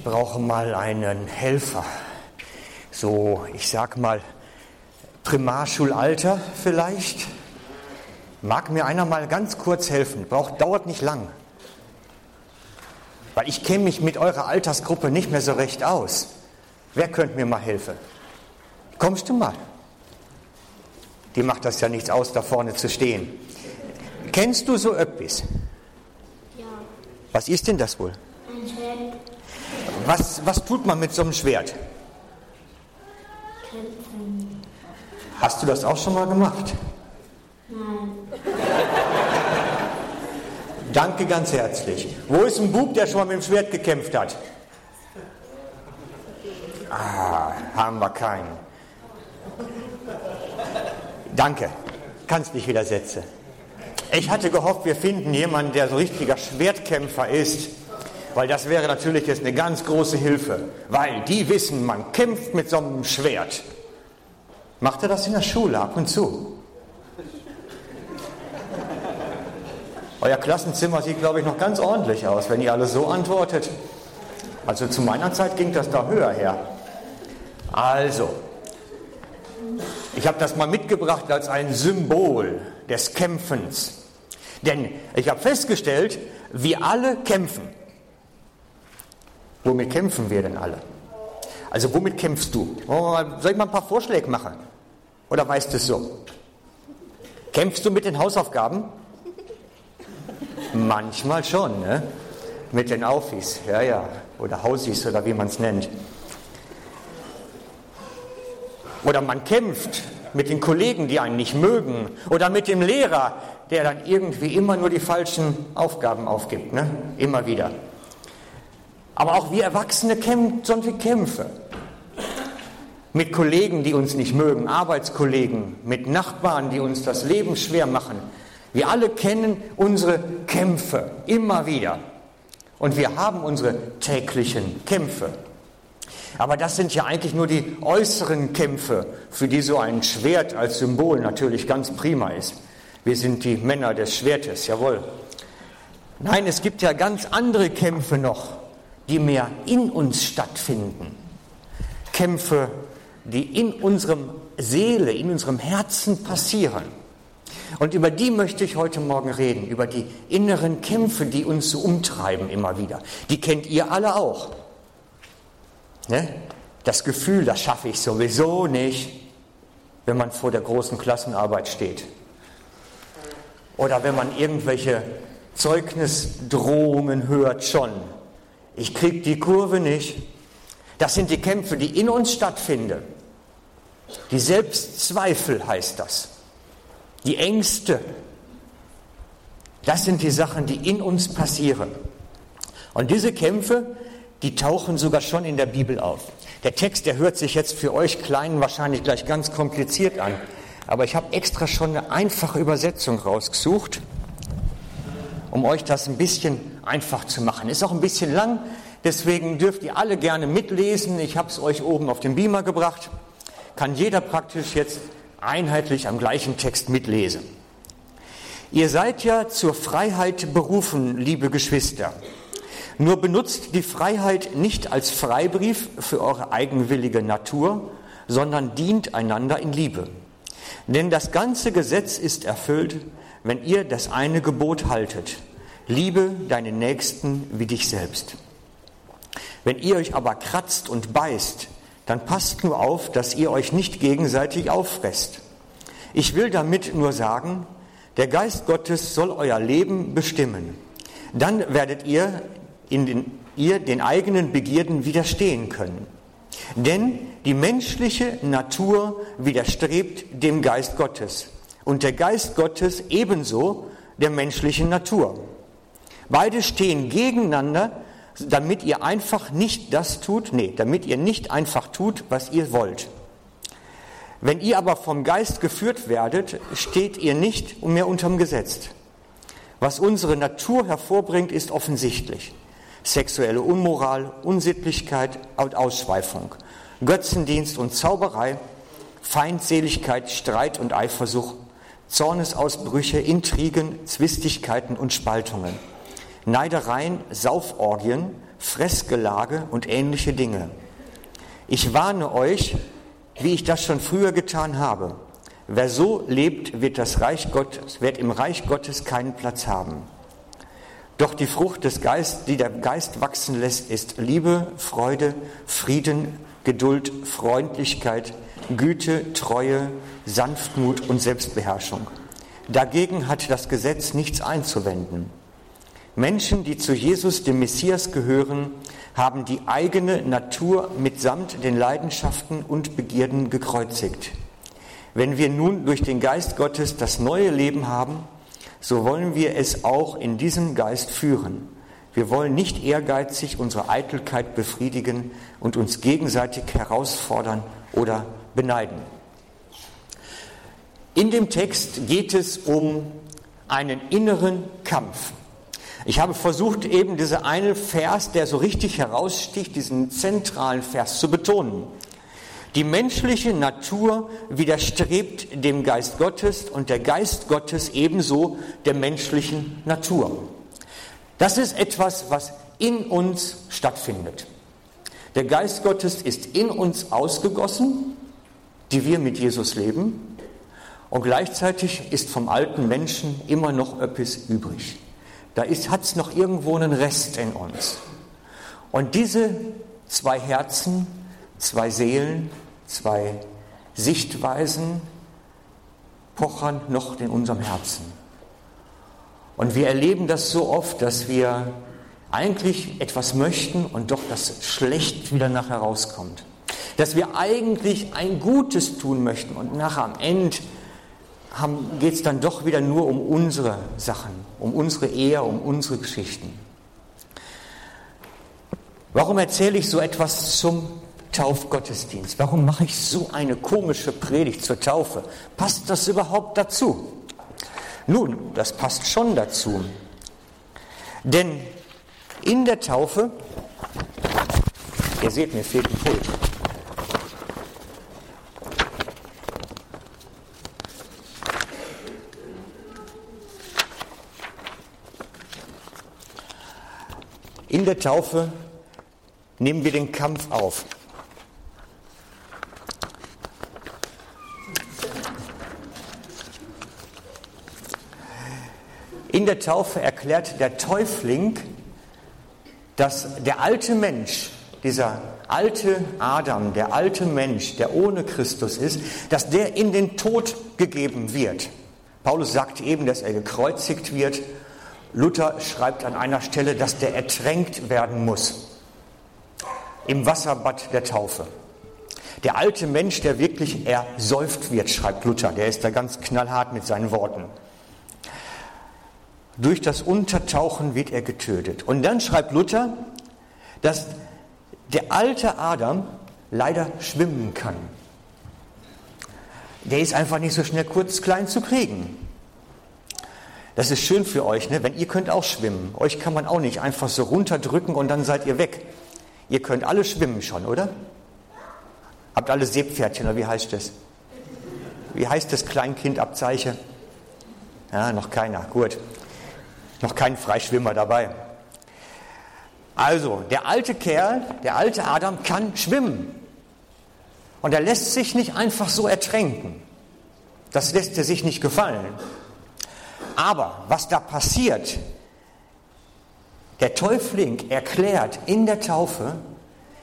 Ich brauche mal einen Helfer. So, ich sag mal, Primarschulalter vielleicht. Mag mir einer mal ganz kurz helfen? Braucht, dauert nicht lang. Weil ich kenne mich mit eurer Altersgruppe nicht mehr so recht aus. Wer könnte mir mal helfen? Kommst du mal? Die macht das ja nichts aus, da vorne zu stehen. Kennst du so öppis? Ja, Was ist denn das wohl? Was, was tut man mit so einem Schwert? kämpfen. Hast du das auch schon mal gemacht? Nein, Danke ganz herzlich. Wo ist ein Bub, der schon mal mit dem Schwert gekämpft hat? Ah, haben wir keinen. Danke. Kannst dich wieder setzen. Ich hatte gehofft, wir finden jemanden, der so richtiger Schwertkämpfer ist. Weil das wäre natürlich jetzt eine ganz große Hilfe. Weil die wissen, man kämpft mit so einem Schwert. Macht er das in der Schule ab und zu? Euer Klassenzimmer sieht, glaube ich, noch ganz ordentlich aus, wenn ihr alle so antwortet. Also zu meiner Zeit ging das da höher her. Also, ich habe das mal mitgebracht als ein Symbol des Kämpfens. Denn ich habe festgestellt, wir alle kämpfen. Womit kämpfen wir denn alle? Also womit kämpfst du? Mal- Soll ich mal ein paar Vorschläge machen? Oder weißt du es so? Kämpfst du mit den Hausaufgaben? Manchmal schon, ne? Mit den Aufis, ja, ja. Oder Hausis oder wie man es nennt. Oder man kämpft mit den Kollegen, die einen nicht mögen. Oder mit dem Lehrer, der dann irgendwie immer nur die falschen Aufgaben aufgibt, ne? Immer wieder. Aber auch wir Erwachsene kämpfen solche Kämpfe. Mit Kollegen, die uns nicht mögen, Arbeitskollegen, mit Nachbarn, die uns das Leben schwer machen. Wir alle kennen unsere Kämpfe immer wieder. Und wir haben unsere täglichen Kämpfe. Aber das sind ja eigentlich nur die äußeren Kämpfe, für die so ein Schwert als Symbol natürlich ganz prima ist. Wir sind die Männer des Schwertes, jawohl. Nein, es gibt ja ganz andere Kämpfe noch, die mehr in uns stattfinden. Kämpfe, die in unserem Seele, in unserem Herzen passieren. Und über die möchte ich heute Morgen reden, über die inneren Kämpfe, die uns so umtreiben immer wieder. Die kennt ihr alle auch. Ne? Das Gefühl, das schaffe ich sowieso nicht, wenn man vor der großen Klassenarbeit steht. Oder wenn man irgendwelche Zeugnisdrohungen hört schon. Ich kriege die Kurve nicht. Das sind die Kämpfe, die in uns stattfinden. Die Selbstzweifel heißt das. Die Ängste. Das sind die Sachen, die in uns passieren. Und diese Kämpfe, die tauchen sogar schon in der Bibel auf. Der Text, der hört sich jetzt für euch Kleinen wahrscheinlich gleich ganz kompliziert an. Aber ich habe extra schon eine einfache Übersetzung rausgesucht, um euch das ein bisschen einfach zu machen. Ist auch ein bisschen lang, deswegen dürft ihr alle gerne mitlesen. Ich habe es euch oben auf dem Beamer gebracht. Kann jeder praktisch jetzt einheitlich am gleichen Text mitlesen. Ihr seid ja zur Freiheit berufen, liebe Geschwister. Nur benutzt die Freiheit nicht als Freibrief für eure eigenwillige Natur, sondern dient einander in Liebe. Denn das ganze Gesetz ist erfüllt, wenn ihr das eine Gebot haltet. Liebe deinen Nächsten wie dich selbst. Wenn ihr euch aber kratzt und beißt, dann passt nur auf, dass ihr euch nicht gegenseitig auffresst. Ich will damit nur sagen, der Geist Gottes soll euer Leben bestimmen. Dann werdet ihr in den, ihr den eigenen Begierden widerstehen können. Denn die menschliche Natur widerstrebt dem Geist Gottes und der Geist Gottes ebenso der menschlichen Natur. Beide stehen gegeneinander, damit ihr einfach nicht das tut, nee, damit ihr nicht einfach tut, was ihr wollt. Wenn ihr aber vom Geist geführt werdet, steht ihr nicht mehr unterm Gesetz. Was unsere Natur hervorbringt, ist offensichtlich. Sexuelle Unmoral, Unsittlichkeit und Ausschweifung, Götzendienst und Zauberei, Feindseligkeit, Streit und Eifersucht, Zornesausbrüche, Intrigen, Zwistigkeiten und Spaltungen, Neidereien, Sauforgien, Fressgelage und ähnliche Dinge. Ich warne euch, wie ich das schon früher getan habe. Wer so lebt, wird, das Reich Gottes, wird im Reich Gottes keinen Platz haben. Doch die Frucht des Geistes, die der Geist wachsen lässt, ist Liebe, Freude, Frieden, Geduld, Freundlichkeit, Güte, Treue, Sanftmut und Selbstbeherrschung. Dagegen hat das Gesetz nichts einzuwenden. Menschen, die zu Jesus, dem Messias, gehören, haben die eigene Natur mitsamt den Leidenschaften und Begierden gekreuzigt. Wenn wir nun durch den Geist Gottes das neue Leben haben, so wollen wir es auch in diesem Geist führen. Wir wollen nicht ehrgeizig unsere Eitelkeit befriedigen und uns gegenseitig herausfordern oder beneiden. In dem Text geht es um einen inneren Kampf. Ich habe versucht, eben diesen einen Vers, der so richtig heraussticht, diesen zentralen Vers zu betonen. Die menschliche Natur widerstrebt dem Geist Gottes und der Geist Gottes ebenso der menschlichen Natur. Das ist etwas, was in uns stattfindet. Der Geist Gottes ist in uns ausgegossen, die wir mit Jesus leben, und gleichzeitig ist vom alten Menschen immer noch etwas übrig. Da hat es noch irgendwo einen Rest in uns. Und diese zwei Herzen zwei Seelen, zwei Sichtweisen pochern noch in unserem Herzen. Und wir erleben das so oft, dass wir eigentlich etwas möchten und doch das schlecht wieder nachher rauskommt. Dass wir eigentlich ein Gutes tun möchten und nachher am Ende geht es dann doch wieder nur um unsere Sachen, um unsere Ehe, um unsere Geschichten. Warum erzähle ich so etwas zum Taufgottesdienst. Warum mache ich so eine komische Predigt zur Taufe? Passt das überhaupt dazu? Nun, das passt schon dazu. Denn in der Taufe, ihr seht, mir fehlt ein Pult. In der Taufe nehmen wir den Kampf auf. In der Taufe erklärt der Täufling, dass der alte Mensch, dieser alte Adam, der alte Mensch, der ohne Christus ist, dass der in den Tod gegeben wird. Paulus sagt eben, dass er gekreuzigt wird. Luther schreibt an einer Stelle, dass der ertränkt werden muss im Wasserbad der Taufe. Der alte Mensch, der wirklich ersäuft wird, schreibt Luther, der ist da ganz knallhart mit seinen Worten. Durch das Untertauchen wird er getötet. Und dann schreibt Luther, dass der alte Adam leider schwimmen kann. Der ist einfach nicht so schnell kurz klein zu kriegen. Das ist schön für euch, ne? wenn ihr könnt auch schwimmen. Euch kann man auch nicht einfach so runterdrücken und dann seid ihr weg. Ihr könnt alle schwimmen schon, oder? Habt alle Seepferdchen, oder wie heißt das? Wie heißt das Kleinkindabzeichen? Ja, noch keiner. Gut noch kein Freischwimmer dabei. Also, der alte Kerl, der alte Adam kann schwimmen. Und er lässt sich nicht einfach so ertränken. Das lässt er sich nicht gefallen. Aber was da passiert, der Täufling erklärt in der Taufe,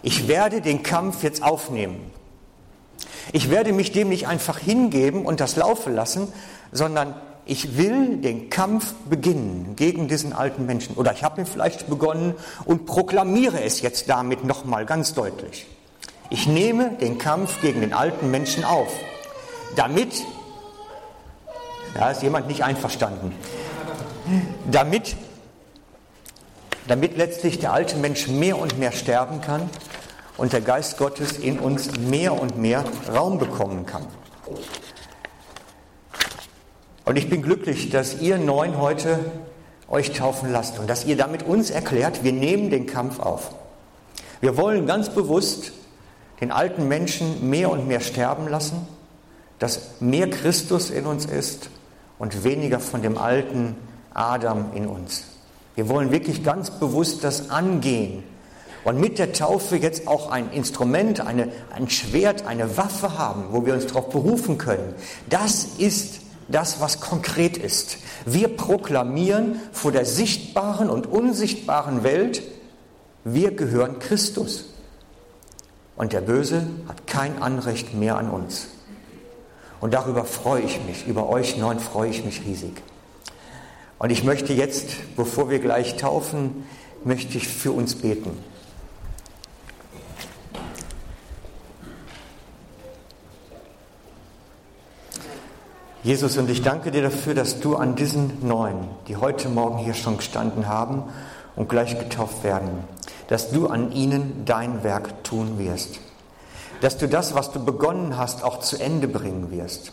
ich werde den Kampf jetzt aufnehmen. Ich werde mich dem nicht einfach hingeben und das laufen lassen, sondern ich will den Kampf beginnen gegen diesen alten Menschen. Oder ich habe ihn vielleicht begonnen und proklamiere es jetzt damit nochmal ganz deutlich. Ich nehme den Kampf gegen den alten Menschen auf, damit, da ist jemand nicht einverstanden, damit, damit letztlich der alte Mensch mehr und mehr sterben kann und der Geist Gottes in uns mehr und mehr Raum bekommen kann. Und ich bin glücklich, dass ihr neun heute euch taufen lasst und dass ihr damit uns erklärt, wir nehmen den Kampf auf. Wir wollen ganz bewusst den alten Menschen mehr und mehr sterben lassen, dass mehr Christus in uns ist und weniger von dem alten Adam in uns. Wir wollen wirklich ganz bewusst das angehen, und mit der Taufe jetzt auch ein Instrument, eine, ein Schwert, eine Waffe haben, wo wir uns darauf berufen können. Das ist das, was konkret ist. Wir proklamieren vor der sichtbaren und unsichtbaren Welt, wir gehören Christus. Und der Böse hat kein Anrecht mehr an uns. Und darüber freue ich mich, über euch neun freue ich mich riesig. Und ich möchte jetzt, bevor wir gleich taufen, möchte ich für uns beten. Jesus, und ich danke dir dafür, dass du an diesen Neuen, die heute Morgen hier schon gestanden haben und gleich getauft werden, dass du an ihnen dein Werk tun wirst. Dass du das, was du begonnen hast, auch zu Ende bringen wirst.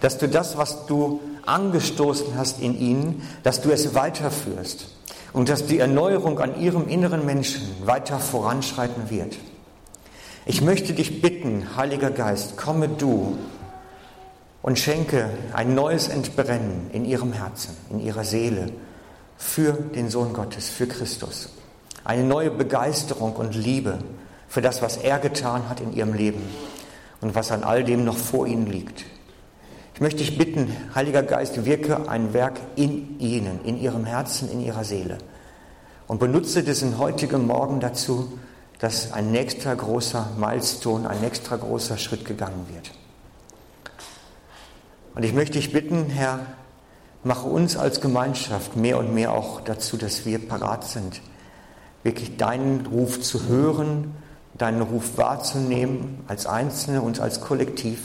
Dass du das, was du angestoßen hast in ihnen, dass du es weiterführst und dass die Erneuerung an ihrem inneren Menschen weiter voranschreiten wird. Ich möchte dich bitten, Heiliger Geist, komme du und schenke ein neues Entbrennen in ihrem Herzen, in ihrer Seele für den Sohn Gottes, für Christus. Eine neue Begeisterung und Liebe für das, was er getan hat in ihrem Leben und was an all dem noch vor ihnen liegt. Ich möchte dich bitten, Heiliger Geist, wirke ein Werk in ihnen, in ihrem Herzen, in ihrer Seele. Und benutze diesen heutigen Morgen dazu, dass ein nächster großer Milestone, ein nächster großer Schritt gegangen wird. Und ich möchte dich bitten, Herr, mache uns als Gemeinschaft mehr und mehr auch dazu, dass wir parat sind, wirklich deinen Ruf zu hören, deinen Ruf wahrzunehmen als Einzelne und als Kollektiv